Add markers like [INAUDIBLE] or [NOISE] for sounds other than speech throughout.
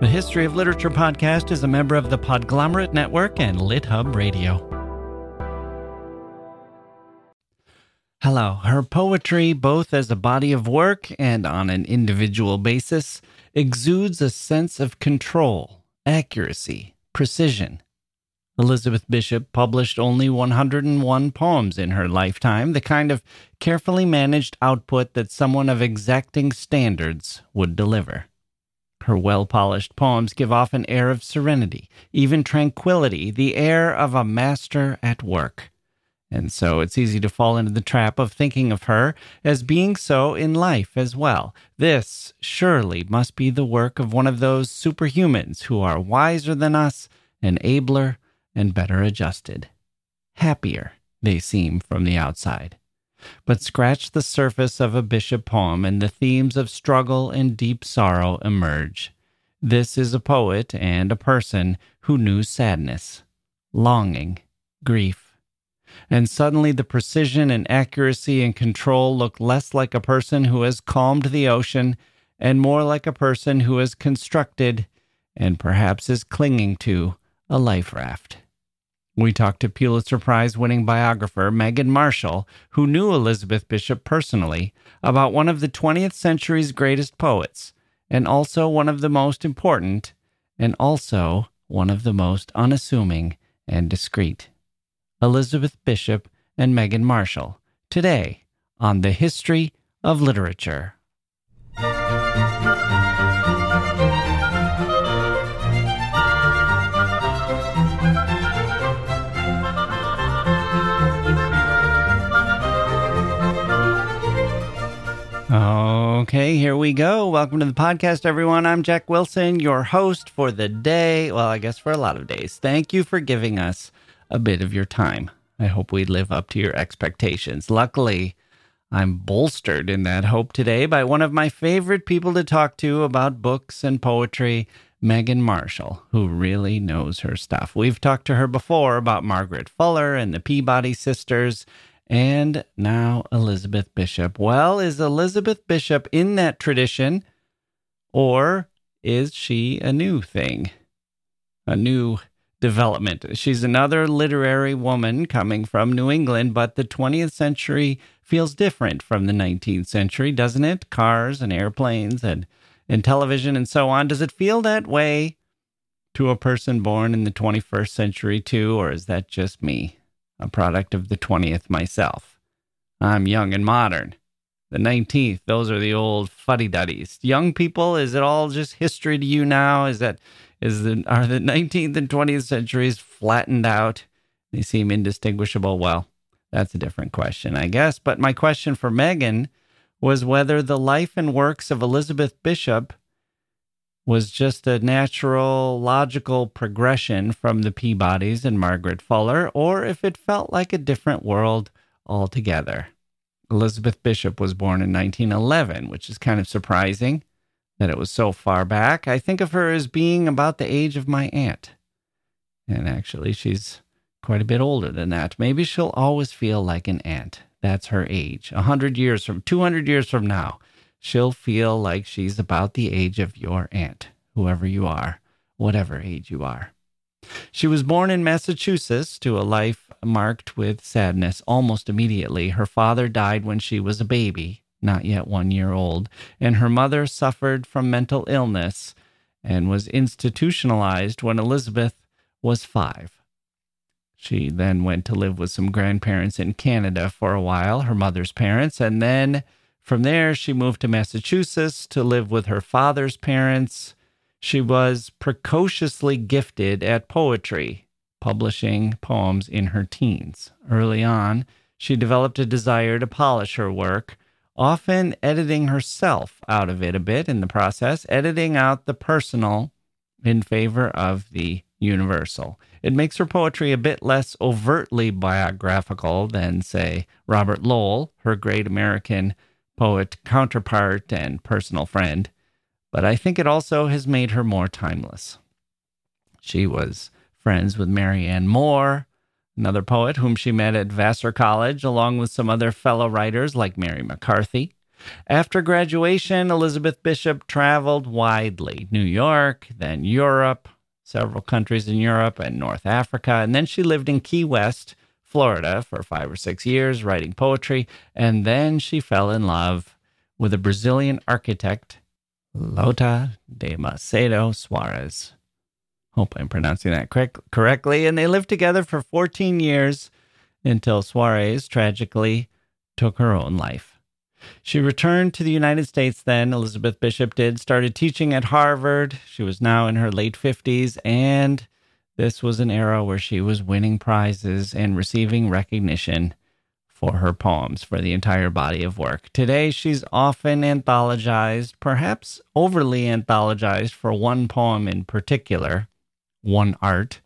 The History of Literature podcast is a member of the Podglomerate Network and LitHub Radio. Hello. Her poetry, both as a body of work and on an individual basis, exudes a sense of control, accuracy, precision. Elizabeth Bishop published only 101 poems in her lifetime, the kind of carefully managed output that someone of exacting standards would deliver. Her well polished poems give off an air of serenity, even tranquility, the air of a master at work. And so it's easy to fall into the trap of thinking of her as being so in life as well. This surely must be the work of one of those superhumans who are wiser than us and abler and better adjusted. Happier, they seem from the outside. But scratch the surface of a Bishop poem, and the themes of struggle and deep sorrow emerge. This is a poet and a person who knew sadness, longing, grief. And suddenly the precision and accuracy and control look less like a person who has calmed the ocean and more like a person who has constructed and perhaps is clinging to a life raft. We talked to Pulitzer Prize winning biographer Megan Marshall, who knew Elizabeth Bishop personally, about one of the 20th century's greatest poets, and also one of the most important, and also one of the most unassuming and discreet. Elizabeth Bishop and Megan Marshall, today on the History of Literature. Okay, here we go. Welcome to the podcast, everyone. I'm Jacke Wilson, your host for the day. Well, I guess for a lot of days. Thank you for giving us a bit of your time. I hope we live up to your expectations. Luckily, I'm bolstered in that hope today by one of my favorite people to talk to about books and poetry, Megan Marshall, who really knows her stuff. We've talked to her before about Margaret Fuller and the Peabody sisters and now Elizabeth Bishop. Well, is Elizabeth Bishop in that tradition, or is she a new thing, a new development? She's another literary woman coming from New England, but the 20th century feels different from the 19th century, doesn't it? Cars and airplanes and, and television and so on. Does it feel that way to a person born in the 21st century, too, or is that just me? A product of the 20th myself. I'm young and modern. The 19th, those are the old fuddy duddies. Young people, is it all just history to you now? Is that is the are the 19th and 20th centuries flattened out? They seem indistinguishable. Well, that's a different question, I guess. But my question for Megan was whether the life and works of Elizabeth Bishop was just a natural, logical progression from the Peabodys and Margaret Fuller, or if it felt like a different world altogether. Elizabeth Bishop was born in 1911, which is kind of surprising that it was so far back. I think of her as being about the age of my aunt. And actually, she's quite a bit older than that. Maybe she'll always feel like an aunt. That's her age. A hundred years from, 200 years from now, she'll feel like she's about the age of your aunt, whoever you are, whatever age you are. She was born in Massachusetts to a life marked with sadness almost immediately. Her father died when she was a baby, not yet one year old, and her mother suffered from mental illness and was institutionalized when Elizabeth was five. She then went to live with some grandparents in Canada for a while, her mother's parents, and then from there, she moved to Massachusetts to live with her father's parents. She was precociously gifted at poetry, publishing poems in her teens. Early on, she developed a desire to polish her work, often editing herself out of it a bit in the process, editing out the personal in favor of the universal. It makes her poetry a bit less overtly biographical than, say, Robert Lowell, her great American poet counterpart and personal friend, but I think it also has made her more timeless. She was friends with Marianne Moore, another poet whom she met at Vassar College, along with some other fellow writers like Mary McCarthy. After graduation, Elizabeth Bishop traveled widely New York, then Europe, several countries in Europe and North Africa, and then she lived in Key West, Florida for five or six years, writing poetry, and then she fell in love with a Brazilian architect, Lota de Macedo Soares. Hope I'm pronouncing that correct, correctly. And they lived together for 14 years until Soares tragically took her own life. She returned to the United States then, Elizabeth Bishop did, started teaching at Harvard. She was now in her late 50s, and this was an era where she was winning prizes and receiving recognition for her poems for the entire body of work. Today, she's often anthologized, perhaps overly anthologized, for one poem in particular, One Art,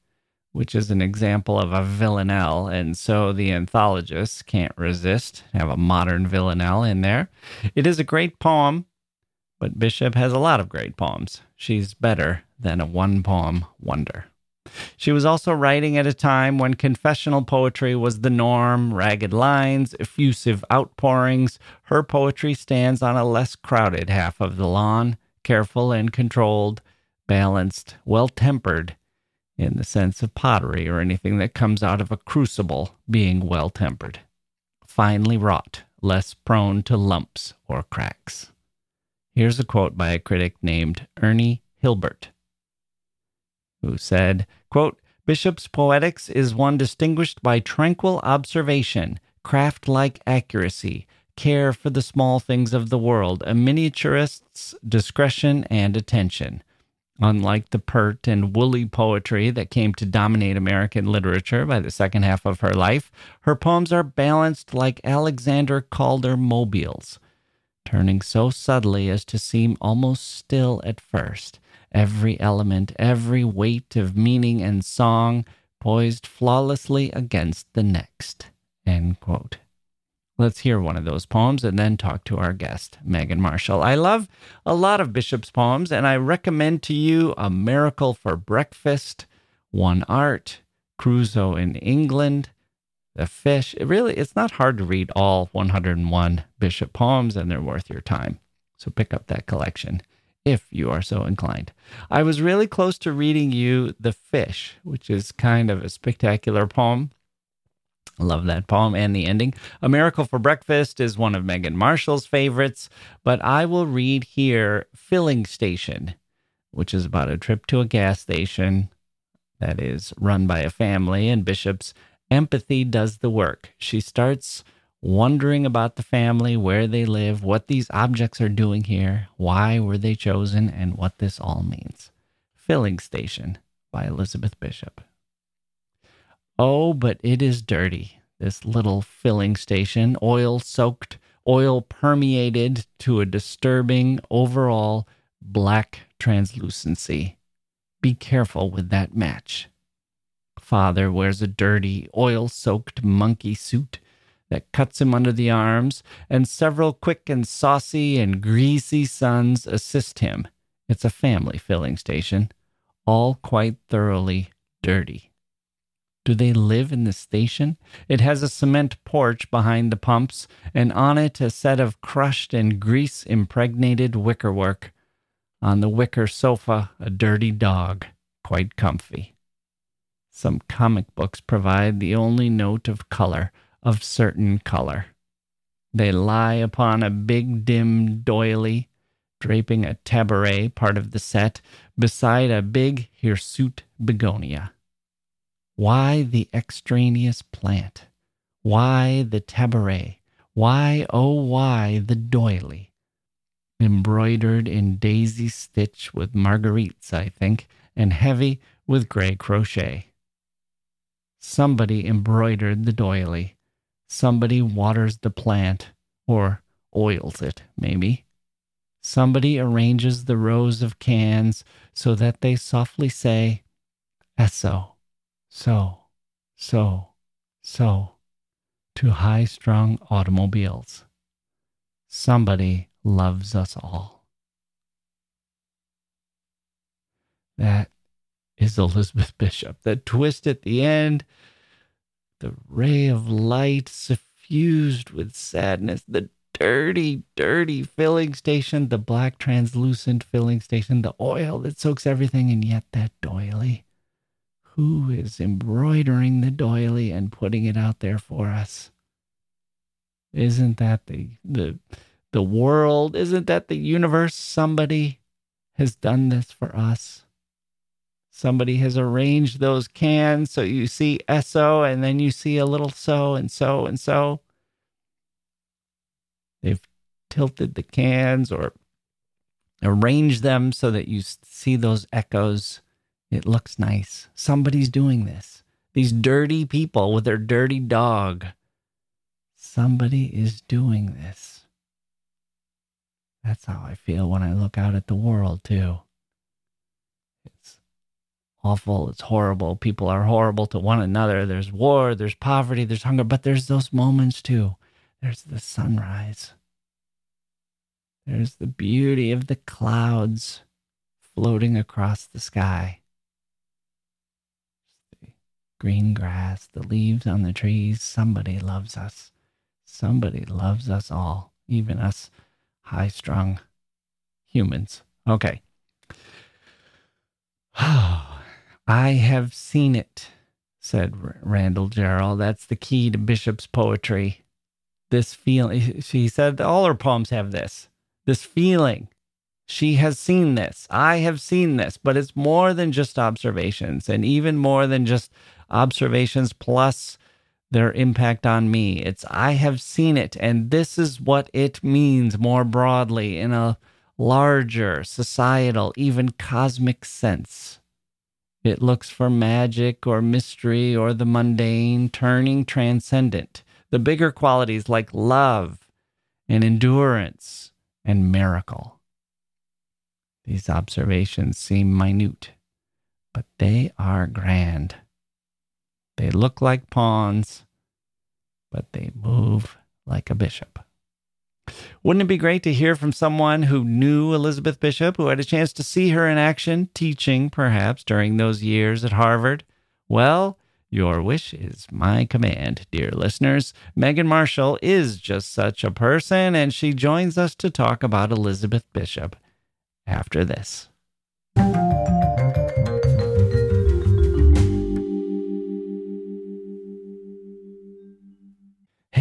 which is an example of a villanelle. And so the anthologists can't resist, have a modern villanelle in there. It is a great poem, but Bishop has a lot of great poems. She's better than a one poem wonder. She was also writing at a time when confessional poetry was the norm, ragged lines, effusive outpourings. Her poetry stands on a less crowded half of the lawn, careful and controlled, balanced, well tempered, in the sense of pottery or anything that comes out of a crucible being well tempered, finely wrought, less prone to lumps or cracks. Here's a quote by a critic named Ernie Hilbert, who said, quote, Bishop's poetics is one distinguished by tranquil observation, craft like accuracy, care for the small things of the world, a miniaturist's discretion and attention. Unlike the pert and woolly poetry that came to dominate American literature by the second half of her life, her poems are balanced like Alexander Calder mobiles, turning so subtly as to seem almost still at first. Every element, every weight of meaning and song poised flawlessly against the next. Let's hear one of those poems and then talk to our guest, Megan Marshall. I love a lot of Bishop's poems, and I recommend to you A Miracle for Breakfast, One Art, Crusoe in England, The Fish. It really, it's not hard to read all 101 Bishop poems, and they're worth your time. So pick up that collection if you are so inclined. I was really close to reading you The Fish, which is kind of a spectacular poem I love that poem and the ending. A Miracle for Breakfast is one of Megan Marshall's favorites, but I will read here Filling Station, which is about a trip to a gas station that is run by a family, and Bishop's empathy does the work. She starts wondering about the family, where they live, what these objects are doing here, why were they chosen, and what this all means. Filling Station by Elizabeth Bishop. Oh, but it is dirty, this little filling station, oil soaked, oil permeated to a disturbing overall black translucency. Be careful with that match. Father wears a dirty, oil soaked monkey suit that cuts him under the arms, and several quick and saucy and greasy sons assist him. It's a family filling station, all quite thoroughly dirty. Do they live in the station? It has a cement porch behind the pumps, and on it a set of crushed and grease impregnated wickerwork. On the wicker sofa, a dirty dog, quite comfy. Some comic books provide the only note of color, of certain color. They lie upon a big dim doily, draping a tabouret, part of the set, beside a big hirsute begonia. Why the extraneous plant? Why the tabouret? Why, oh, why the doily? Embroidered in daisy stitch with marguerites, I think, and heavy with gray crochet. Somebody embroidered the doily. Somebody waters the plant, or oils it, maybe. Somebody arranges the rows of cans so that they softly say, Esso so, so, so to high strung automobiles. Somebody loves us all. That is Elizabeth Bishop. That twist at the end, the ray of light suffused with sadness, the dirty, dirty filling station, the black translucent filling station, the oil that soaks everything, and yet that doily. Who is embroidering the doily and putting it out there for us? Isn't that the the the world? Isn't that the universe? Somebody has done this for us. Somebody has arranged those cans so you see SO and then you see a little so and so and so. They've tilted the cans or arranged them so that you see those echoes. It looks nice. Somebody's doing this. These dirty people with their dirty dog. Somebody is doing this. That's how I feel when I look out at the world, too. Awful. It's horrible. People are horrible to one another. There's war, there's poverty, there's hunger, but there's those moments, too. There's the sunrise. There's the beauty of the clouds floating across the sky. The green grass, the leaves on the trees. Somebody loves us. Somebody loves us all, even us high strung humans. Okay. [SIGHS] I have seen it, said Randall Jarrell. That's the key to Bishop's poetry. This feeling, she said, all her poems have this this feeling. She has seen this. I have seen this, but it's more than just observations and even more than just observations plus their impact on me. It's I have seen it, and this is what it means more broadly in a larger societal, even cosmic sense. It looks for magic or mystery or the mundane turning transcendent, the bigger qualities like love and endurance and miracle. These observations seem minute, but they are grand. They look like pawns, but they move like a bishop. Wouldn't it be great to hear from someone who knew Elizabeth Bishop, who had a chance to see her in action, teaching perhaps during those years at Harvard? Well, your wish is my command, dear listeners. Megan Marshall is just such a person, and she joins us to talk about Elizabeth Bishop after this.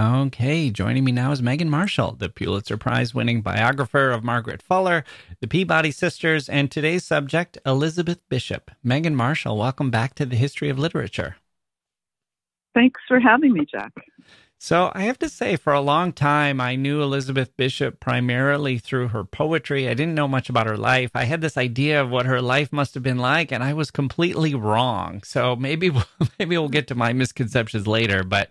Okay, joining me now is Megan Marshall, the Pulitzer Prize winning biographer of Margaret Fuller, the Peabody sisters, and today's subject, Elizabeth Bishop. Megan Marshall, welcome back to the History of Literature. Thanks for having me, Jack. So, I have to say, for a long time, I knew Elizabeth Bishop primarily through her poetry. I didn't know much about her life. I had this idea of what her life must have been like, and I was completely wrong. So, maybe, [LAUGHS] maybe we'll get to my misconceptions later. But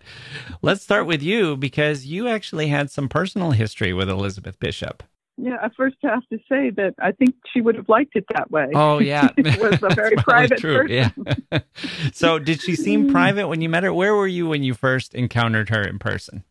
let's start with you because you actually had some personal history with Elizabeth Bishop. Yeah, I first have to say that I think she would have liked it that way. Oh [LAUGHS] yeah, it was a very [LAUGHS] private true. person. Yeah. [LAUGHS] so, did she seem private when you met her? Where were you when you first encountered her in person?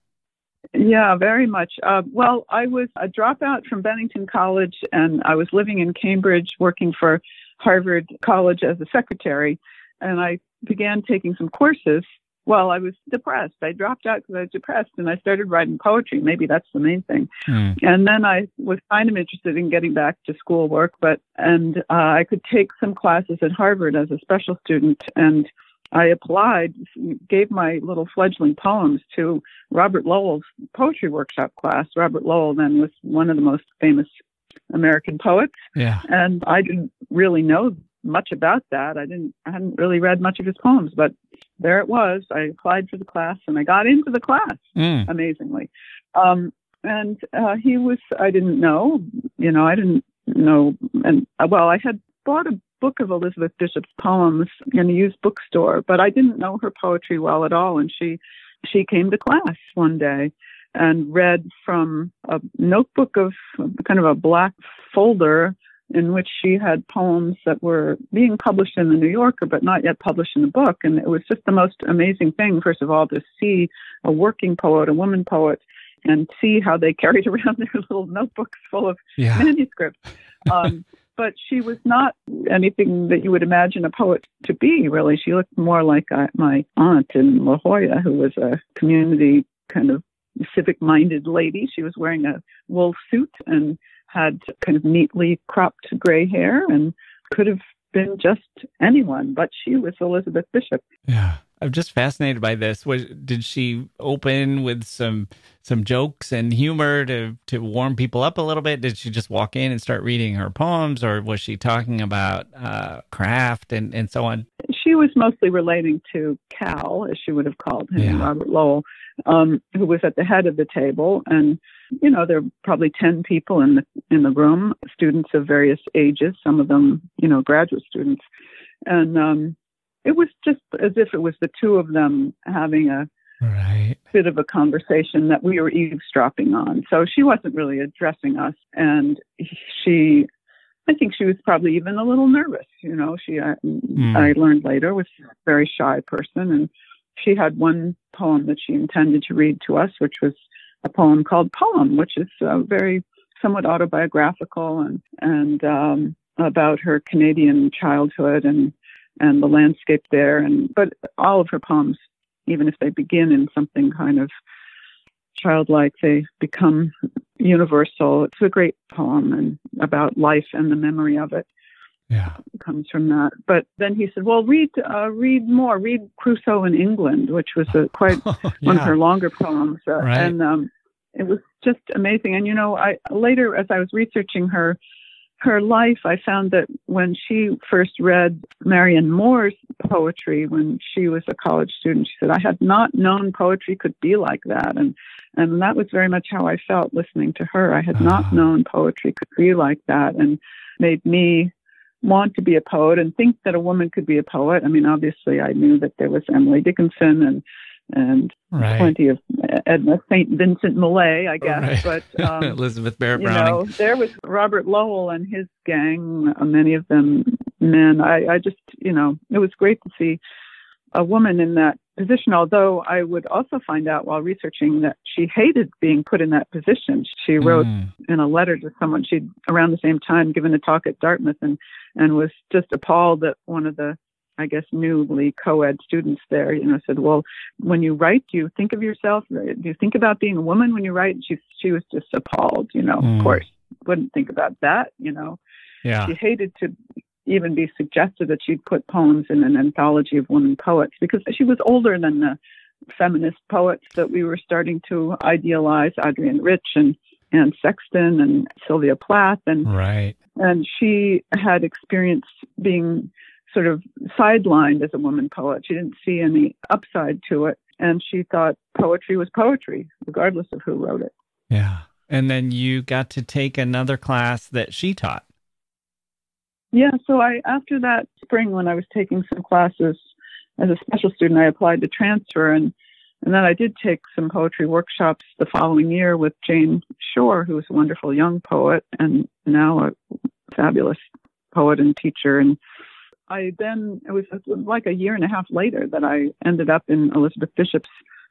Yeah, very much. Uh, well, I was a dropout from Bennington College, and I was living in Cambridge, working for Harvard College as a secretary. And I began taking some courses well, I was depressed. I dropped out because I was depressed and I started writing poetry. Maybe that's the main thing. Mm. And then I was kind of interested in getting back to schoolwork, but, and uh, I could take some classes at Harvard as a special student. And I applied, gave my little fledgling poems to Robert Lowell's poetry workshop class. Robert Lowell then was one of the most famous American poets. Yeah. And I didn't really know much about that. I didn't I hadn't really read much of his poems, but there it was. I applied for the class and I got into the class mm. amazingly. Um, and uh, he was I didn't know, you know, I didn't know and uh, well, I had bought a book of Elizabeth Bishop's poems in a used bookstore, but I didn't know her poetry well at all and she she came to class one day and read from a notebook of kind of a black folder in which she had poems that were being published in the New Yorker but not yet published in the book. And it was just the most amazing thing, first of all, to see a working poet, a woman poet, and see how they [LAUGHS] carried around their little notebooks full of yeah. manuscripts. Um, [LAUGHS] but she was not anything that you would imagine a poet to be, really. She looked more like uh, my aunt in La Jolla, who was a community kind of civic minded lady. She was wearing a wool suit and had kind of neatly cropped gray hair and could have been just anyone, but she was Elizabeth Bishop. Yeah. I'm just fascinated by this. Was did she open with some some jokes and humor to to warm people up a little bit? Did she just walk in and start reading her poems, or was she talking about uh, craft and and so on? She was mostly relating to Cal, as she would have called him, yeah. Robert Lowell, um, who was at the head of the table, and you know there were probably ten people in the in the room, students of various ages, some of them you know graduate students, and um, it was just as if it was the two of them having a right. bit of a conversation that we were eavesdropping on. So she wasn't really addressing us, and she, I think she was probably even a little nervous. You know, she I, mm. I learned later was a very shy person, and she had one poem that she intended to read to us, which was a poem called Poem, which is uh, very somewhat autobiographical and and um, about her Canadian childhood and and the landscape there. And but all of her poems, even if they begin in something kind of childlike, they become universal. It's a great poem and about life and the memory of it. Yeah, it comes from that. But then he said, "Well, read, uh, read more. Read Crusoe in England, which was a quite [LAUGHS] oh, yeah. one of her longer poems." Uh, right. And um, it was just amazing. And you know, I later as I was researching her her life, I found that when she first read Marianne Moore's poetry when she was a college student, she said, I had not known poetry could be like that. And and that was very much how I felt listening to her. I had not uh-huh. known poetry could be like that and made me want to be a poet and think that a woman could be a poet. I mean, obviously I knew that there was Emily Dickinson and and right. plenty of Edna St. Vincent Millay, I guess. Right. But [LAUGHS] um, Elizabeth Barrett Browning. You know, there was Robert Lowell and his gang, uh, many of them men. I, I just, you know, it was great to see a woman in that position. Although I would also find out while researching that she hated being put in that position. She wrote mm. in a letter to someone she'd around the same time given a talk at Dartmouth and and was just appalled that one of the I guess, newly co-ed students there, you know, said, well, when you write, do you think of yourself? Do you think about being a woman when you write? And she, she was just appalled, you know, mm. of course, wouldn't think about that, you know. Yeah. She hated to even be suggested that she'd put poems in an anthology of women poets because she was older than the feminist poets that we were starting to idealize, Adrienne Rich and Anne Sexton and Sylvia Plath. And, right. and she had experienced being sort of sidelined as a woman poet. She didn't see any upside to it. And she thought poetry was poetry, regardless of who wrote it. Yeah. And then you got to take another class that she taught. Yeah. So I, after that spring, when I was taking some classes as a special student, I applied to transfer and and then I did take some poetry workshops the following year with Jane Shore, who was a wonderful young poet and now a fabulous poet and teacher. And I then, it was like a year and a half later that I ended up in Elizabeth Bishop's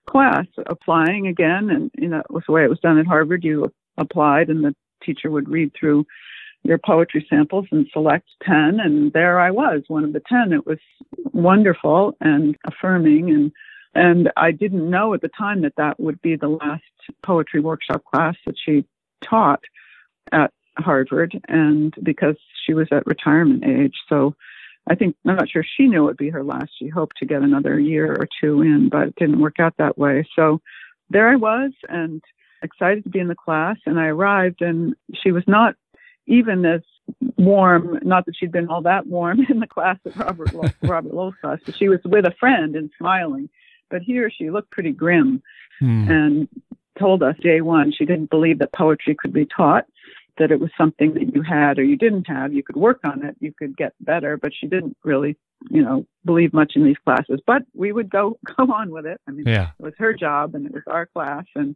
class applying again. And, you know, it was the way it was done at Harvard. You applied and the teacher would read through your poetry samples and select 10. And there I was, one of the 10. It was wonderful and affirming. And And I didn't know at the time that that would be the last poetry workshop class that she taught at Harvard, and because she was at retirement age. So I think, I'm not sure she knew it would be her last. She hoped to get another year or two in, but it didn't work out that way. So there I was and excited to be in the class. And I arrived, and she was not even as warm, not that she'd been all that warm [LAUGHS] in the class at Robert, [LAUGHS] Robert Lowell's class, but she was with a friend and smiling. But here she looked pretty grim hmm. and told us day one she didn't believe that poetry could be taught, that it was something that you had or you didn't have. You could work on it, you could get better, but she didn't really, you know, believe much in these classes. But we would go [LAUGHS] go on with it. I mean, yeah. it was her job and it was our class and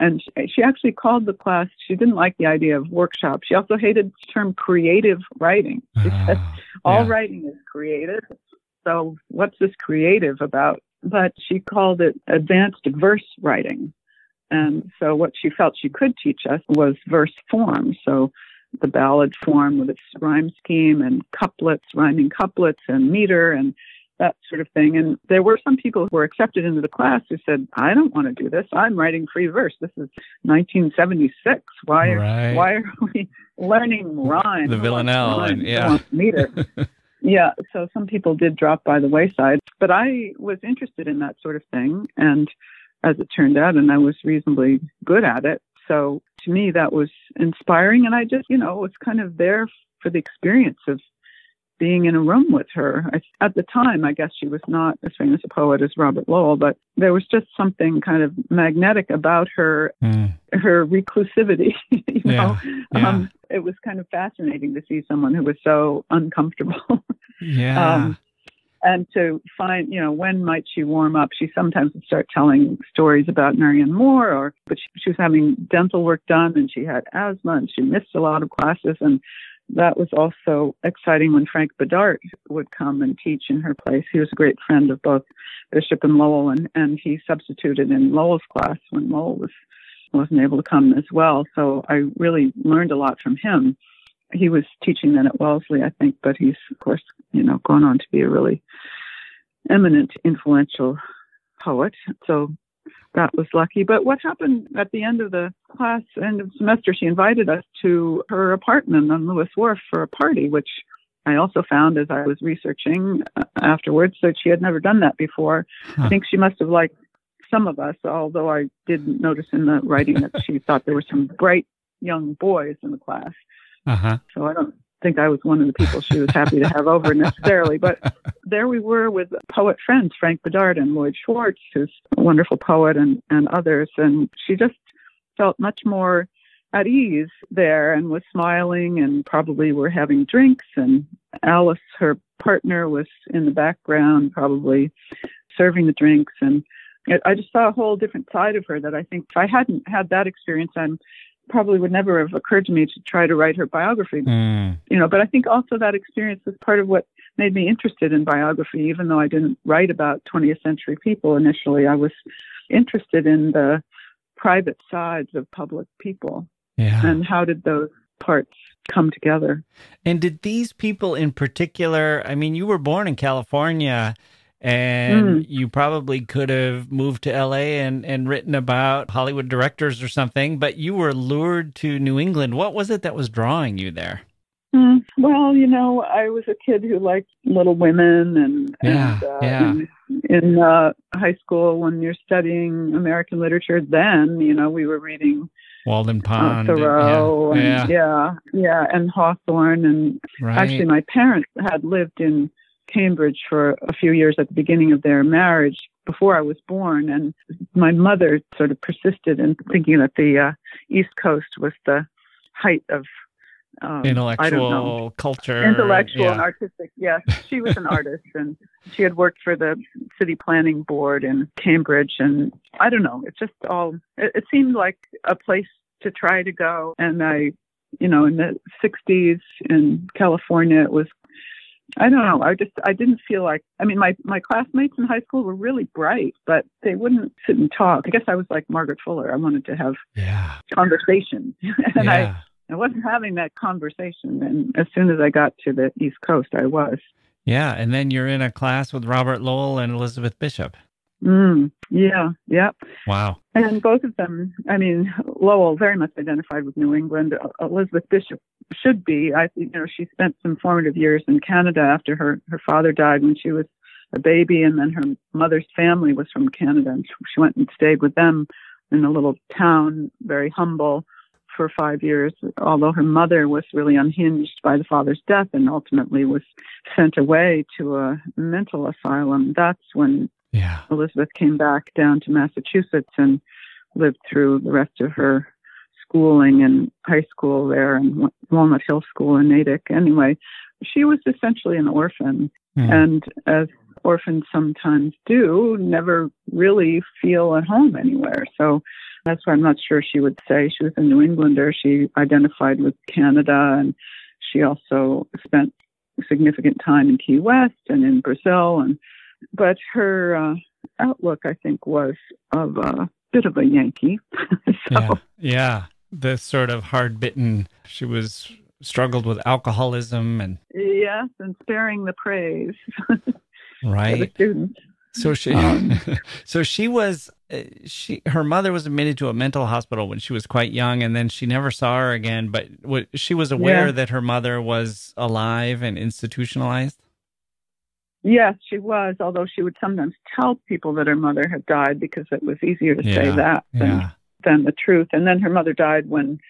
and she actually called the class she didn't like the idea of workshop she also hated the term creative writing she uh, said all yeah. writing is creative so what's this creative about but she called it advanced verse writing. And so what she felt she could teach us was verse form. So the ballad form with its rhyme scheme and couplets, rhyming couplets and meter and that sort of thing. And there were some people who were accepted into the class who said, I don't want to do this. I'm writing free verse. This is 1976. Why, right. why are we learning rhyme? The villanelle. And, yeah. Meter. [LAUGHS] Yeah, so some people did drop by the wayside, but I was interested in that sort of thing. And as it turned out, and I was reasonably good at it. So to me, that was inspiring. And I just, you know, was kind of there for the experience of being in a room with her. I, at the time, I guess she was not as famous a poet as Robert Lowell, but there was just something kind of magnetic about her, mm. her reclusivity. [LAUGHS] you know, yeah. Um, it was kind of fascinating to see someone who was so uncomfortable. [LAUGHS] yeah. Um, and to find, you know, when might she warm up? She sometimes would start telling stories about Marianne Moore, or but she, she was having dental work done, and she had asthma, and she missed a lot of classes, and that was also exciting when Frank Bidart would come and teach in her place. He was a great friend of both Bishop and Lowell, and, and he substituted in Lowell's class when Lowell was wasn't able to come as well. So I really learned a lot from him. He was teaching then at Wellesley, I think, but he's of course, you know, gone on to be a really eminent, influential poet. So that was lucky. But what happened at the end of the class, end of semester, she invited us to her apartment on Lewis Wharf for a party, which I also found as I was researching uh, afterwards that she had never done that before. Huh. I think she must have liked some of us, although I didn't notice in the writing that she thought there were some bright young boys in the class. Uh-huh. So I don't think I was one of the people she was happy to have over necessarily. But there we were with poet friends, Frank Bidart and Lloyd Schwartz, who's a wonderful poet, and, and others. And she just felt much more at ease there and was smiling and probably were having drinks. And Alice, her partner, was in the background, probably serving the drinks. And I just saw a whole different side of her that I think if I hadn't had that experience, I'm probably would never have occurred to me to try to write her biography. Mm. You know, but I think also that experience was part of what made me interested in biography, even though I didn't write about 20th century people initially. I was interested in the private sides of public people. Yeah. And how did those parts come together? And did these people in particular, I mean, you were born in California and mm. you probably could have moved to LA and, and written about Hollywood directors or something, but you were lured to New England. What was it that was drawing you there? Mm, well, you know, I was a kid who liked Little Women, and, yeah, and uh, yeah. in, in uh, high school when you're studying American literature, then you know we were reading Walden uh, Pond, uh, Thoreau, and, yeah, and, yeah, yeah, and Hawthorne, and right. actually my parents had lived in Cambridge for a few years at the beginning of their marriage before I was born. And my mother sort of persisted in thinking that the uh, East Coast was the height of um, intellectual culture, intellectual yeah. and artistic. Yes, she was an artist, and she had worked for the city planning board in Cambridge. And I don't know, it just all it, it seemed like a place to try to go. And I, you know, in the '60s in California, it was I don't know. I just I didn't feel like I mean my my classmates in high school were really bright, but they wouldn't sit and talk. I guess I was like Margaret Fuller. I wanted to have yeah. conversation. [LAUGHS] and yeah. I I wasn't having that conversation and as soon as I got to the East Coast I was. Yeah, and then you're in a class with Robert Lowell and Elizabeth Bishop. Mm, yeah, yeah. Wow. And both of them, I mean, Lowell very much identified with New England. Elizabeth Bishop should be. I, you know, she spent some formative years in Canada after her her father died when she was a baby, and then her mother's family was from Canada, and she went and stayed with them in a little town, very humble, for five years. Although her mother was really unhinged by the father's death and ultimately was sent away to a mental asylum. That's when yeah. Elizabeth came back down to Massachusetts and lived through the rest of her schooling and high school there and Walnut Hill School in Natick. Anyway, she was essentially an orphan. Mm. And as orphans sometimes do, never really feel at home anywhere. So that's why I'm not sure she would say she was a New Englander. She identified with Canada and she also spent significant time in Key West and in Brazil. And but her uh, outlook, I think, was of a bit of a Yankee. [LAUGHS] so, yeah, yeah, the sort of hard bitten. She was struggled with alcoholism and yes, and sparing the praise. [LAUGHS] right. the students. So she, um, [LAUGHS] so she was, uh, she, her mother was admitted to a mental hospital when she was quite young, and then she never saw her again. But she was aware yeah. that her mother was alive and institutionalized. Yes, she was. Although she would sometimes tell people that her mother had died because it was easier to yeah, say that than, yeah. than the truth. And then her mother died when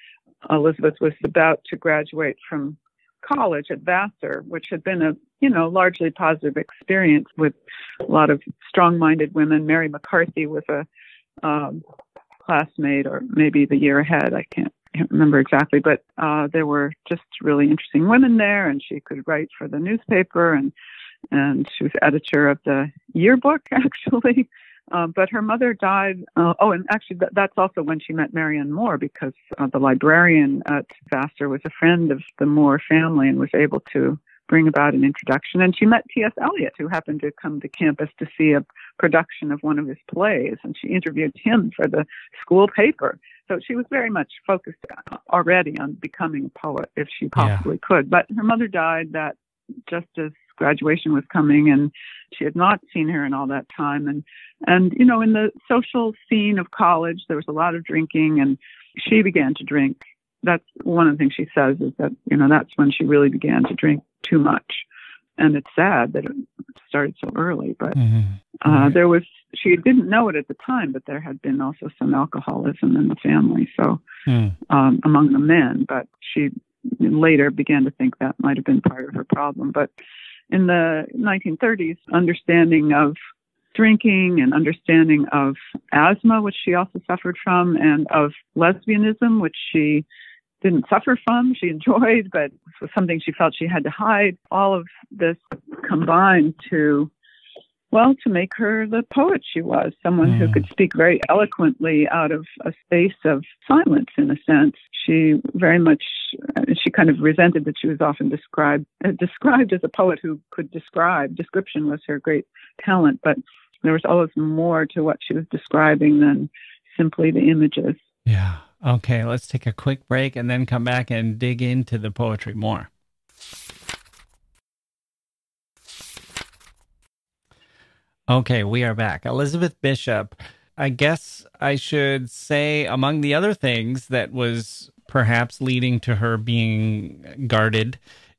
Elizabeth was about to graduate from college at Vassar, which had been a you know largely positive experience with a lot of strong-minded women. Mary McCarthy was a um, classmate, or maybe the year ahead. I can't, can't remember exactly, but uh, there were just really interesting women there, and she could write for the newspaper and and she was editor of the yearbook [LAUGHS] actually. Uh, but her mother died. Uh, oh, and actually, th- that's also when she met Marianne Moore because uh, the librarian at Vassar was a friend of the Moore family and was able to bring about an introduction. And she met T.S. Eliot, who happened to come to campus to see a production of one of his plays, and she interviewed him for the school paper. So she was very much focused uh, already on becoming a poet if she possibly yeah. could. But her mother died that just as graduation was coming and she had not seen her in all that time. And and you know in the social scene of college there was a lot of drinking and she began to drink. That's one of the things she says is that you know that's when she really began to drink too much. And it's sad that it started so early but mm-hmm. Uh, there was she didn't know it at the time but there had been also some alcoholism in the family. So mm. um, among the men but she later began to think that might have been part of her problem. But in the 1930s, understanding of drinking and understanding of asthma, which she also suffered from, and of lesbianism, which she didn't suffer from, she [LAUGHS] enjoyed, but was something she felt she had to hide. All of this combined to well, to make her the poet she was, someone mm. who could speak very eloquently out of a space of silence, in a sense. She very much, she kind of resented that she was often described uh, described as a poet who could describe. Description was her great talent, but there was always more to what she was describing than simply the images. Yeah. Okay, let's take a quick break and then come back and dig into the poetry more. Okay, we are back. Elizabeth Bishop. I guess I should say, among the other things that was perhaps leading to her being guarded,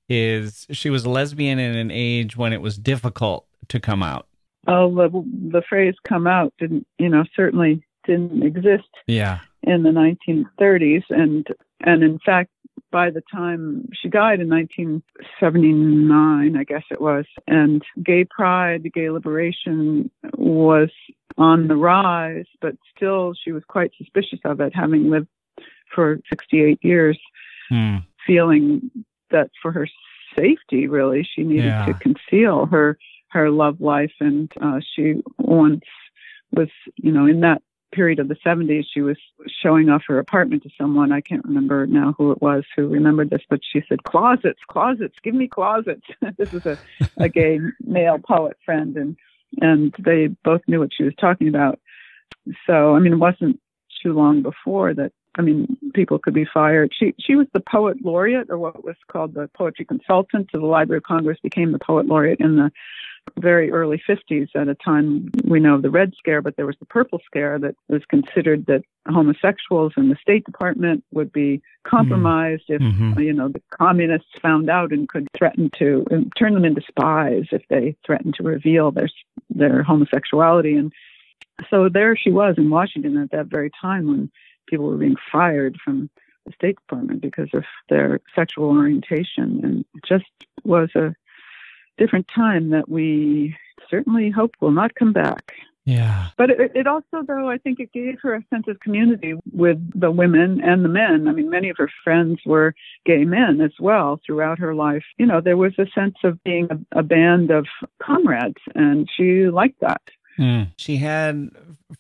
is she was a lesbian in an age when it was difficult to come out. Oh, the, the phrase "come out" didn't, you know, certainly didn't exist. Yeah. In the 1930s, and and in fact, by the time she died in 1979, I guess it was, and gay pride, gay liberation was on the rise, but still she was quite suspicious of it, having lived for 68 years, hmm. feeling that for her safety, really, she needed yeah. to conceal her her love life, and uh, she once was, you know, in that period of the 70s, she was showing off her apartment to someone. I can't remember now who it was who remembered this, but she said, Closets, closets, give me closets. [LAUGHS] this is a, a gay male poet friend, and, and they both knew what she was talking about. So, I mean, it wasn't too long before that. I mean, people could be fired. She she was the poet laureate, or what was called the poetry consultant to the Library of Congress, became the poet laureate in the very early 50s at a time we know of the Red Scare, but there was the Purple Scare that was considered that homosexuals in the State Department would be compromised mm. if, mm-hmm. you know, the communists found out and could threaten to turn them into spies if they threatened to reveal their, their homosexuality. And so there she was in Washington at that very time when people were being fired from the State Department because of their sexual orientation. And it just was a different time that we certainly hope will not come back. Yeah. But it, it, also, though, I think it gave her a sense of community with the women and the men. I mean, many of her friends were gay men as well throughout her life. You know, there was a sense of being a, a band of comrades, and she liked that. Mm. She had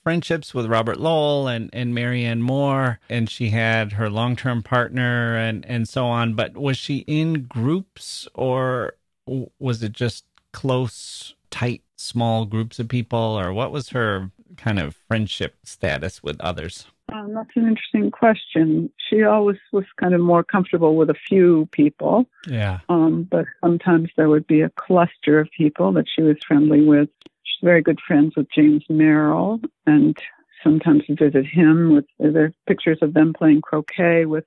friendships with Robert Lowell and, and Marianne Moore, and she had her long term partner and, and so on. But was she in groups or was it just close, tight, small groups of people, or what was her kind of friendship status with others? Um, that's an interesting question. She always was kind of more comfortable with a few people. Yeah. Um, but sometimes there would be a cluster of people that she was friendly with. She's very good friends with James Merrill and sometimes visit him with there pictures of them playing croquet with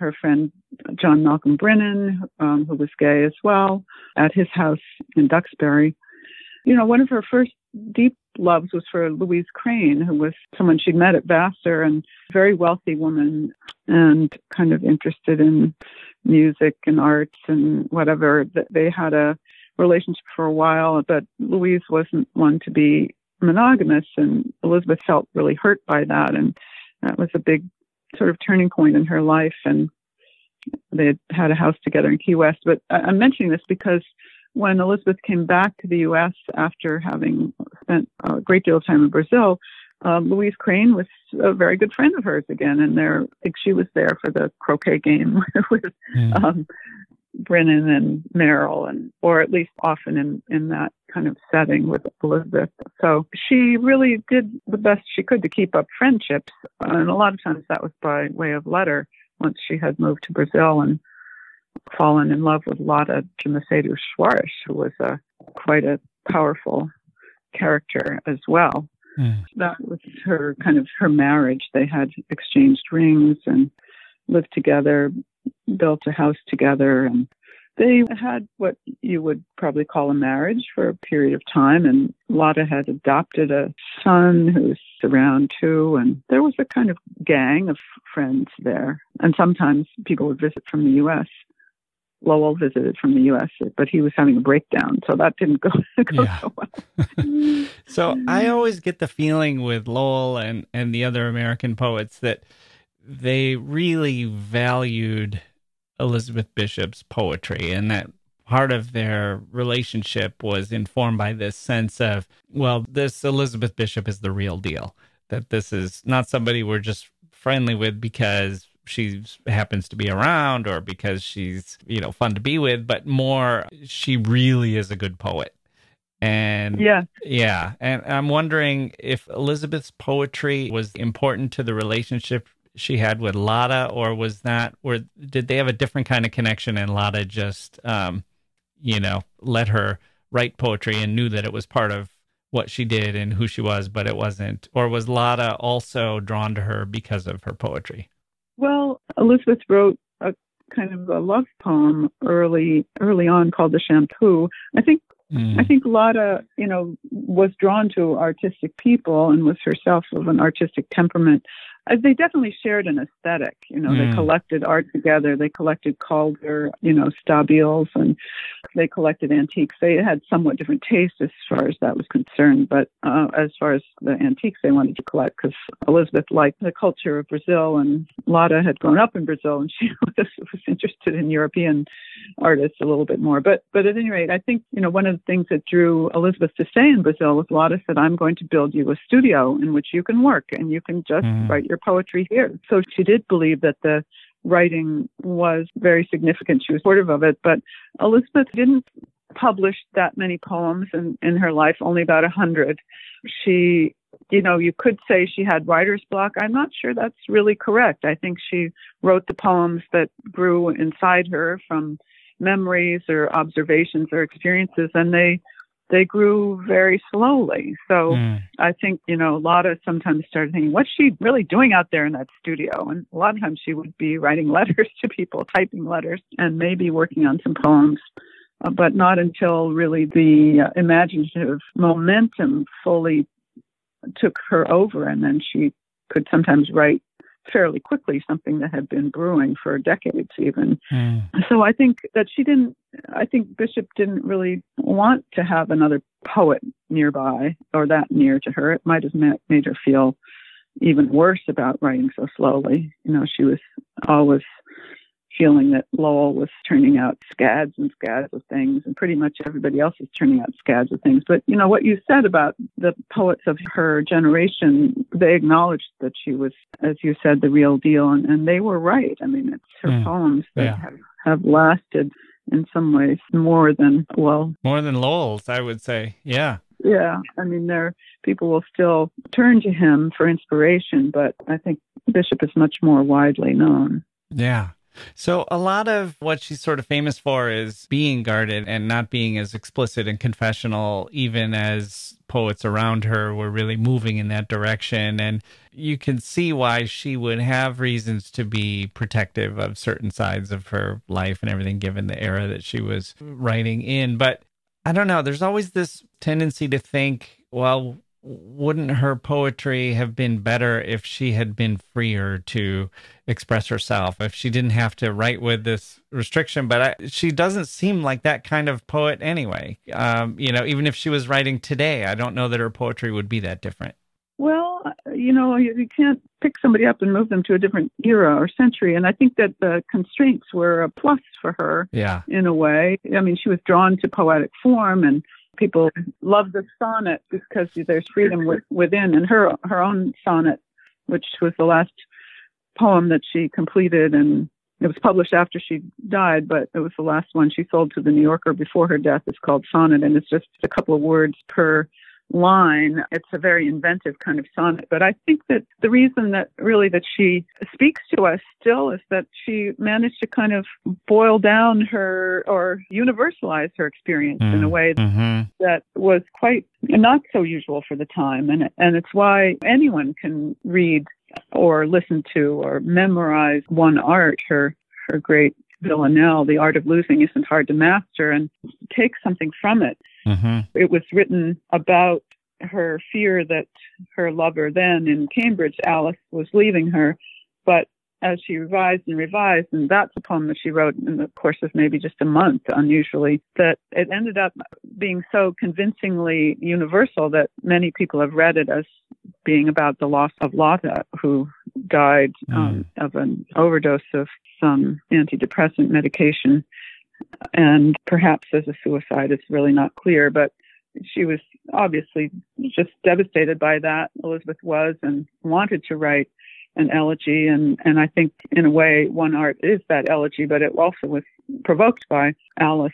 her friend John Malcolm Brinnin, um, who was gay as well, at his house in Duxbury. You know, one of her first deep loves was for Louise Crane, who was someone she'd met at Vassar and very wealthy woman and kind of interested in music and arts and whatever. They had a relationship for a while, but Louise wasn't one to be monogamous and Elizabeth felt really hurt by that and that was a big sort of turning point in her life and they had had a house together in Key West. But I'm mentioning this because when Elizabeth came back to the U.S. after having spent a great deal of time in Brazil, um, Louise Crane was a very good friend of hers again, and there, I think she was there for the croquet game [LAUGHS] with mm. um, Brinnin and Merrill, and or at least often in in that kind of setting with Elizabeth. So she really did the best she could to keep up friendships, and a lot of times that was by way of letter. Once she had moved to Brazil and fallen in love with Lota de Macedo Soares, who was a quite a powerful character as well. Mm. That was her kind of her marriage. They had exchanged rings and lived together, built a house together, and they had what you would probably call a marriage for a period of time. And Lota had adopted a son who's around too. And there was a kind of gang of friends there. And sometimes people would visit from the U.S. Lowell visited from the U.S., but he was having a breakdown, so that didn't go, [LAUGHS] go yeah. so well. [LAUGHS] so I always get the feeling with Lowell and and the other American poets that they really valued Elizabeth Bishop's poetry, and that part of their relationship was informed by this sense of, well, this Elizabeth Bishop is the real deal. That this is not somebody we're just friendly with because she happens to be around or because she's, you know, fun to be with, but more she really is a good poet. And yeah, yeah. And I'm wondering if Elizabeth's poetry was important to the relationship she had with Lota, or was that, or did they have a different kind of connection and Lota just, um, you know, let her write poetry and knew that it was part of what she did and who she was, but it wasn't? Or was Lota also drawn to her because of her poetry? Well, Elizabeth wrote a kind of a love poem early early on called The Shampoo. I think mm. I think Lota, you know, was drawn to artistic people and was herself of an artistic temperament. Uh, they definitely shared an aesthetic. You know, mm. they collected art together. They collected Calder, you know, stabiles, and they collected antiques. They had somewhat different tastes as far as that was concerned, but uh, as far as the antiques they wanted to collect, because Elizabeth liked the culture of Brazil, and Lota had grown up in Brazil, and [LAUGHS] she was, was interested in European artists a little bit more. But but at any rate, I think you know one of the things that drew Elizabeth to stay in Brazil was Lota said, "I'm going to build you a studio in which you can work and you can just mm. write your poetry here." So she did believe that the writing was very significant. She was supportive of it, but Elizabeth didn't publish that many poems in, in her life, only about a hundred. She, you know, you could say she had writer's block. I'm not sure that's really correct. I think she wrote the poems that grew inside her from memories or observations or experiences, and they they grew very slowly. So mm. I think, you know, Lota sometimes started thinking, what's she really doing out there in that studio? And a lot of times she would be writing [LAUGHS] letters to people, typing letters, and maybe working on some poems. Uh, but not until really the uh, imaginative momentum fully took her over, and then she could sometimes write fairly quickly something that had been brewing for decades even. Mm. so i think that she didn't i think bishop didn't really want to have another poet nearby or that near to her. It might have made her feel even worse about writing so slowly. You know she was always feeling that Lowell was turning out scads and scads of things, and pretty much everybody else is turning out scads of things. But you know what you said about the poets of her generation, they acknowledged that she was, as you said, the real deal, and, and they were right. I mean, it's her mm. poems that yeah. have, have lasted in some ways more than well, more than Lowell's, I would say. Yeah. Yeah, I mean, there people will still turn to him for inspiration, but I think Bishop is much more widely known. Yeah. So, a lot of what she's sort of famous for is being guarded and not being as explicit and confessional, even as poets around her were really moving in that direction. And you can see why she would have reasons to be protective of certain sides of her life and everything, given the era that she was writing in. But I don't know, there's always this tendency to think, well, wouldn't her poetry have been better if she had been freer to express herself if she didn't have to write with this restriction? But I, she doesn't seem like that kind of poet anyway. Um, you know even if she was writing today i don't know that her poetry would be that different. Well you know you, you can't pick somebody up and move them to a different era or century and i think that the constraints were a plus for her yeah. in a way. I mean she was drawn to poetic form and people love the sonnet because there's freedom within. And her her own sonnet, which was the last poem that she completed, and it was published after she died, but it was the last one she sold to the New Yorker before her death. It's called Sonnet, and it's just a couple of words per line. It's a very inventive kind of sonnet. But I think that the reason that really that she speaks to us still is that she managed to kind of boil down her or universalize her experience mm, in a mm, way mm-hmm. that was quite not so usual for the time. And and it's why anyone can read or listen to or memorize one art, her her great Villanelle, The Art of Losing Isn't Hard to Master, and take something from it. Mm-hmm. It was written about her fear that her lover then in Cambridge, Alice, was leaving her. But as she revised and revised, and that's a poem that she wrote in the course of maybe just a month, unusually, that it ended up being so convincingly universal that many people have read it as being about the loss of Lota, who died mm. um, of an overdose of some antidepressant medication. And perhaps as a suicide, it's really not clear, but she was obviously just devastated by that. Elizabeth was and wanted to write an elegy. And, and I think in a way, one art is that elegy, but it also was provoked by Alice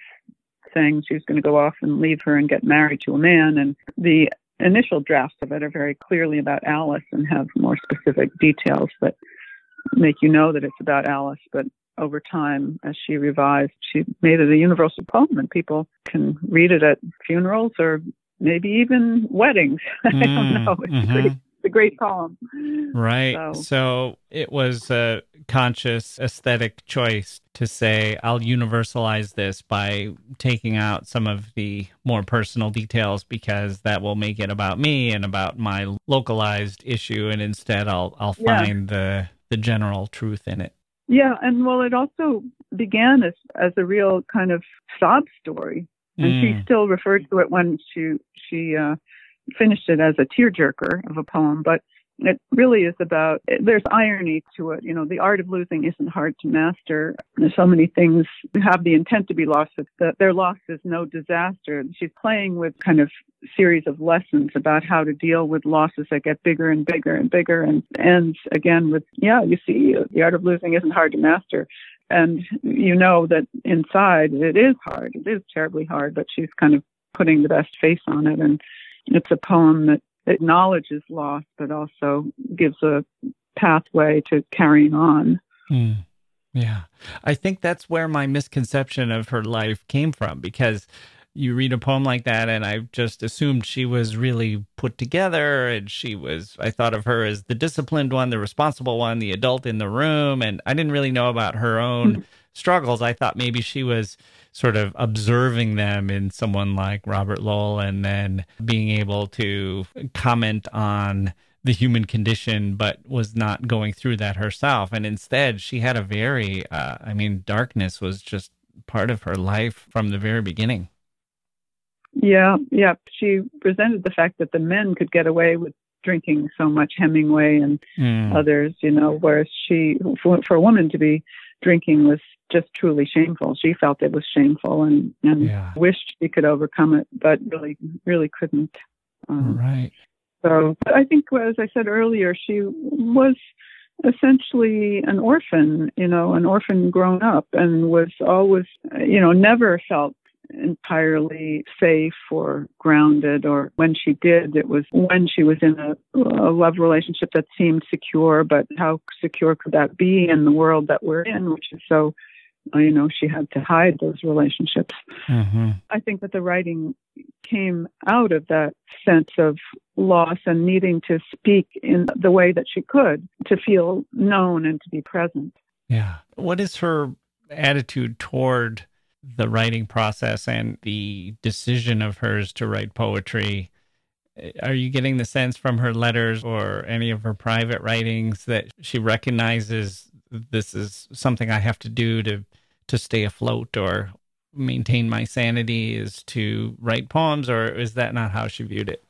saying she was going to go off and leave her and get married to a man. And the initial drafts of it are very clearly about Alice and have more specific details that make you know that it's about Alice. But over time, as she revised, she made it a universal poem, and people can read it at funerals or maybe even weddings. Mm, [LAUGHS] I don't mm, know. It's mm-hmm. a great a great poem. Right. So. so. it was a conscious aesthetic choice to say, I'll universalize this by taking out some of the more personal details because that will make it about me and about my localized issue. And instead, I'll, I'll find yeah. the, the general truth in it. Yeah. And well, it also began as, as a real kind of sob story. And mm. she still referred to it when she, she, uh, finished it as a tearjerker of a poem, but it really is about there's irony to it you know the art of losing isn't hard to master. There's so many things have the intent to be lost that their loss is no disaster. And she's playing with kind of series of lessons about how to deal with losses that get bigger and bigger and bigger and ends again with yeah you see the art of losing isn't hard to master. And you know that inside it is hard it is terribly hard but she's kind of putting the best face on it. And it's a poem that acknowledges loss, but also gives a pathway to carrying on. Mm. Yeah. I think that's where my misconception of her life came from because you read a poem like that and I just assumed she was really put together and she was I thought of her as the disciplined one, the responsible one, the adult in the room and I didn't really know about her own mm-hmm. Struggles. I thought maybe she was sort of observing them in someone like Robert Lowell and then being able to comment on the human condition but was not going through that herself and instead she had a very uh, I mean darkness was just part of her life from the very beginning. Yeah, yeah. She resented the fact that the men could get away with drinking so much Hemingway and mm. others, you know, whereas she, for, for, a woman to be drinking was just truly shameful. She felt it was shameful and, and yeah. wished she could overcome it, but really, really couldn't. Um, right. So I think, as I said earlier, she was essentially an orphan, you know, an orphan grown up and was always, you know, never felt entirely safe or grounded or when she did it was when she was in a, a, love relationship that seemed secure but how secure could that be in the world that we're in which is so you know she had to hide those relationships. Mm-hmm. i think that the writing came out of that sense of loss and needing to speak in the way that she could to feel known and to be present. Yeah. What is her attitude toward the writing process and the decision of hers to write poetry? Are you getting the sense from her letters or any of her private writings that she recognizes this is something I have to do to to stay afloat or maintain my sanity is to write poems or is that not how she viewed it?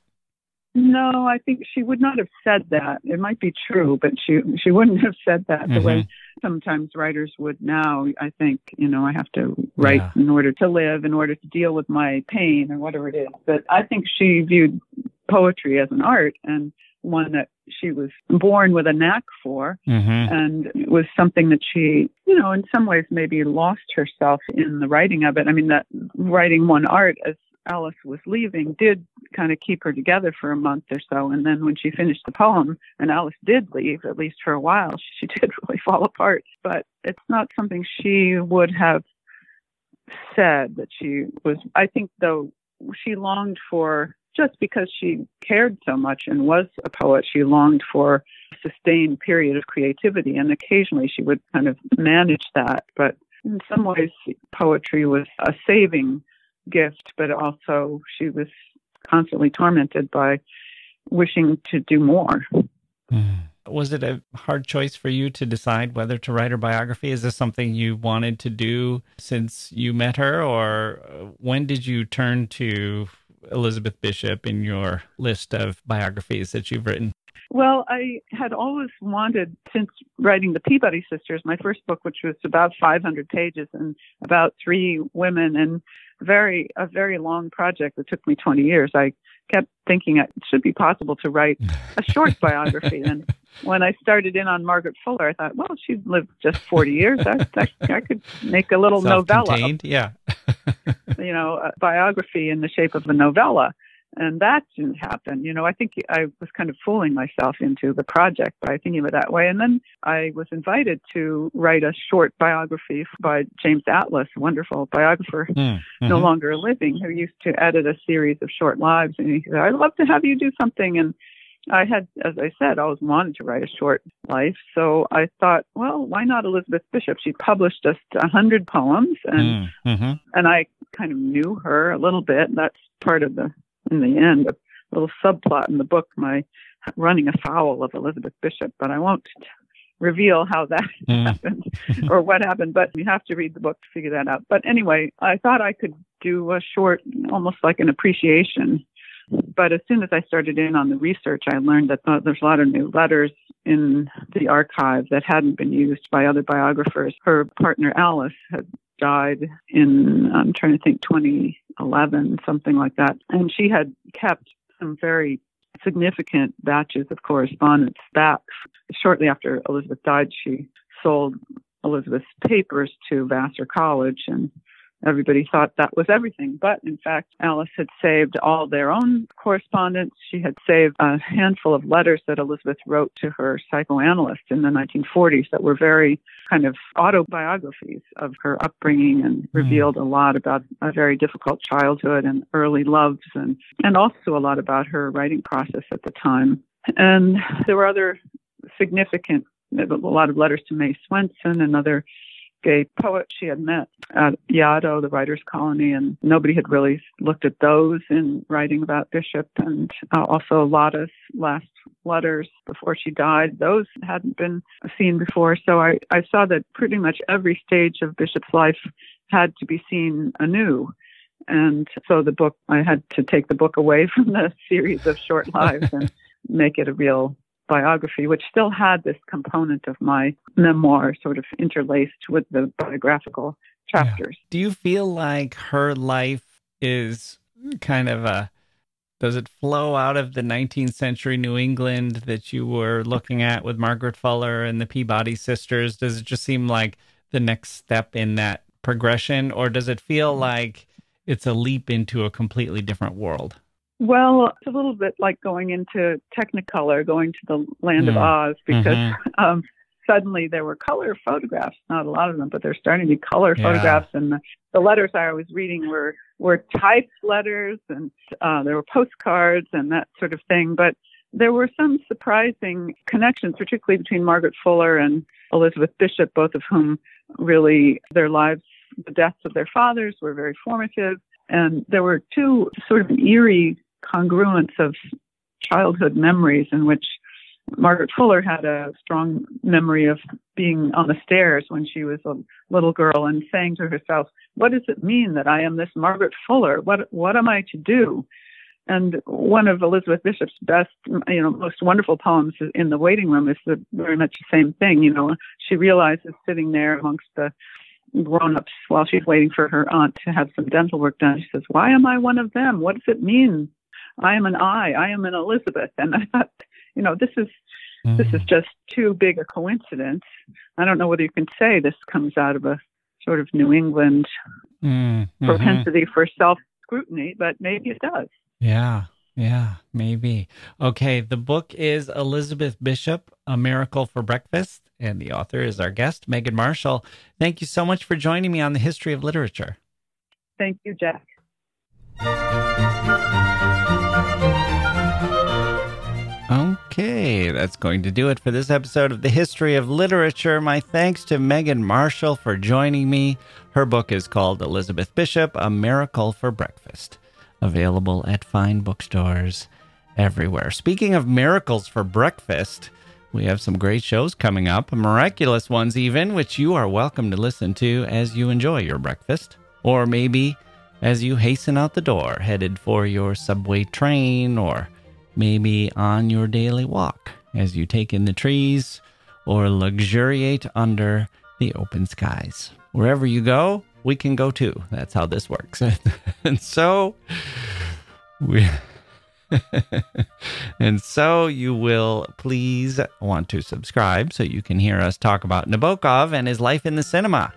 No, I think she would not have said that. It might be true, but she she wouldn't have said that mm-hmm. the way mm-hmm. sometimes writers would now. I think you know I have to write yeah. in order to live, in order to deal with my pain or whatever it is. But I think she viewed poetry as an art and one that she was born with a knack for, mm-hmm. and it was something that she, you know, in some ways maybe lost herself in the writing of it. I mean, that writing one art as Alice was leaving did kind of keep her together for a month or so. And then when she finished the poem, and Alice did leave, at least for a while, [LAUGHS] she did really fall apart. But it's not something she would have said that she was. I think, though, she longed for, just because she cared so much and was a poet, she longed for a sustained period of creativity. And occasionally she would kind of manage that. But in some ways, poetry was a saving gift, but also she was constantly tormented by wishing to do more. Mm. Was it a hard choice for you to decide whether to write her biography? Is this something you wanted to do since you met her, or when did you turn to Elizabeth Bishop in your list of biographies that you've written? Well, I had always wanted, since writing the Peabody Sisters, my first book, which was about 500 pages and about three women, and very a very long project that took me 20 years. I kept thinking it should be possible to write a short [LAUGHS] biography. And when I started in on Margaret Fuller, I thought, well, she lived just 40 years. I, I, I could make a little novella. Yeah. [LAUGHS] you know, a biography in the shape of a novella and that didn't happen. You know, I think I was kind of fooling myself into the project by thinking of it that way. And then I was invited to write a short biography by James Atlas, a wonderful biographer, mm, mm-hmm. no longer living, who used to edit a series of short lives. And he said, "I'd love to have you do something." And I had, as I said, always wanted to write a short life. So I thought, well, why not Elizabeth Bishop? She published just a hundred poems, and mm, mm-hmm. and I kind of knew her a little bit. That's part of the in the end, a little subplot in the book, my running afoul of Elizabeth Bishop, but I won't reveal how that [LAUGHS] mm. happened or what happened, but you have to read the book to figure that out. But anyway, I thought I could do a short, almost like an appreciation. But as soon as I started in on the research, I learned that there's a lot of new letters in the archive that hadn't been used by other biographers. Her partner Alice had died in, I'm trying to think, 2011, something like that. And she had kept some very significant batches of correspondence back. Shortly after Elizabeth died, she sold Elizabeth's papers to Vassar College and everybody thought that was everything. But in fact, Alice had saved all their own correspondence. She had saved a handful of letters that Elizabeth wrote to her psychoanalyst in the 1940s that were very kind of autobiographies of her upbringing and mm. revealed a lot about a very difficult childhood and early loves and, and also a lot about her writing process at the time. And there were other significant, a lot of letters to May Swenson, another gay poet she had met at Yaddo, the writers' colony, and nobody had really looked at those in writing about Bishop. And uh, also Lota's last letters before she died, those hadn't been seen before. So I, I saw that pretty much every stage of Bishop's life had to be seen anew. And so the book, I had to take the book away [LAUGHS] from the series of short lives and make it a real biography, which still had this component of my memoir sort of interlaced with the biographical chapters. Yeah. Do you feel like her life is kind of a does it flow out of the 19th century New England that you were looking at with Margaret Fuller and the Peabody sisters? Does it just seem like the next step in that progression, or does it feel mm-hmm. like it's a leap into a completely different world? Well, it's a little bit like going into Technicolor, going to the land mm. of Oz, because mm-hmm. [LAUGHS] um, suddenly there were color photographs. Not a lot of them, but there's starting to be color yeah. photographs. And the, the, letters I was reading were were typed letters, and uh, there were postcards and that sort of thing. But there were some surprising connections, particularly between Margaret Fuller and Elizabeth Bishop, both of whom really their lives, the deaths of their fathers, were very formative. And there were two sort of eerie congruence of childhood memories in which Margaret Fuller had a strong memory of being on the stairs when she was a little girl and saying to herself, "What does it mean that I am this Margaret Fuller? What what am I to do?" And one of Elizabeth Bishop's best, you know, most wonderful poems in the waiting room is the, very much the same thing. You know, she realizes sitting there amongst the grown-ups while she's waiting for her aunt to have some dental work done. She says, "Why am I one of them? What does it mean I am an I, I am an Elizabeth. And I thought, you know, this is mm. this is mm. just too big a coincidence. I don't know whether you can say this comes out of a sort of New England mm, mm-hmm. propensity for self scrutiny, but maybe it does. Yeah. Yeah, maybe. Okay, the book is Elizabeth Bishop, A Miracle for Breakfast, and the author is our guest, Megan Marshall. Thank you so much for joining me on the history of literature. Thank you, Jacke. That's going to do it for this episode of the History of Literature. My thanks to Megan Marshall for joining me. Her book is called Elizabeth Bishop A Miracle for Breakfast, available at fine bookstores everywhere. Speaking of miracles for breakfast, we have some great shows coming up, miraculous ones even, which you are welcome to listen to as you enjoy your breakfast, or maybe as you hasten out the door, headed for your subway train or maybe on your daily walk as you take in the trees or luxuriate under the open skies. Wherever you go, we can go too. That's how this works. [LAUGHS] and so we [LAUGHS] and so you will please want to subscribe so you can hear us talk about Nabokov and his life in the cinema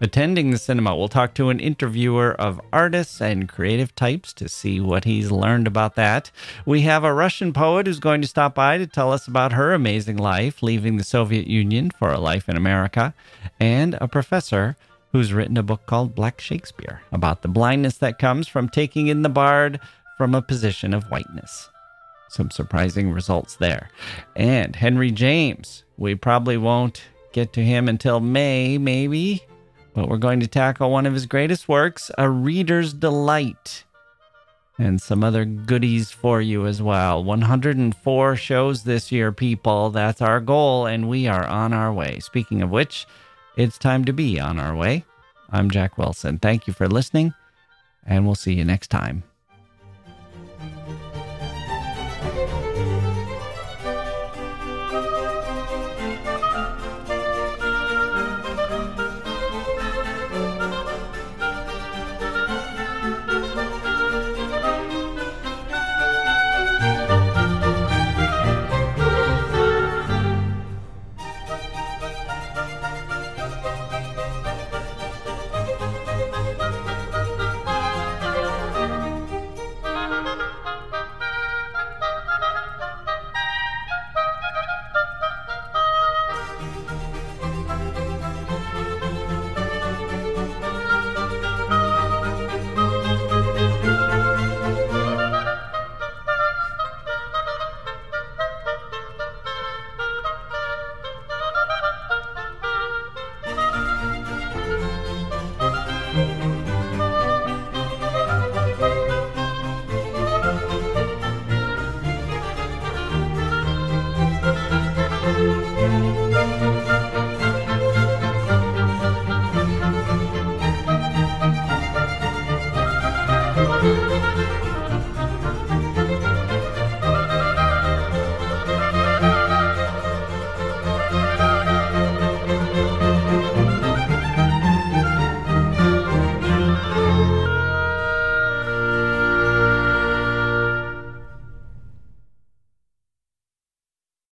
attending the cinema. We'll talk to an interviewer of artists and creative types to see what he's learned about that. We have a Russian poet who's going to stop by to tell us about her amazing life leaving the Soviet Union for a life in America, and a professor who's written a book called Black Shakespeare about the blindness that comes from taking in the bard from a position of whiteness. Some surprising results there. And Henry James. We probably won't get to him until May, maybe but we're going to tackle one of his greatest works, A Reader's Delight, and some other goodies for you as well. 104 shows this year, people. That's our goal, and we are on our way. Speaking of which, it's time to be on our way. I'm Jacke Wilson. Thank you for listening, and we'll see you next time.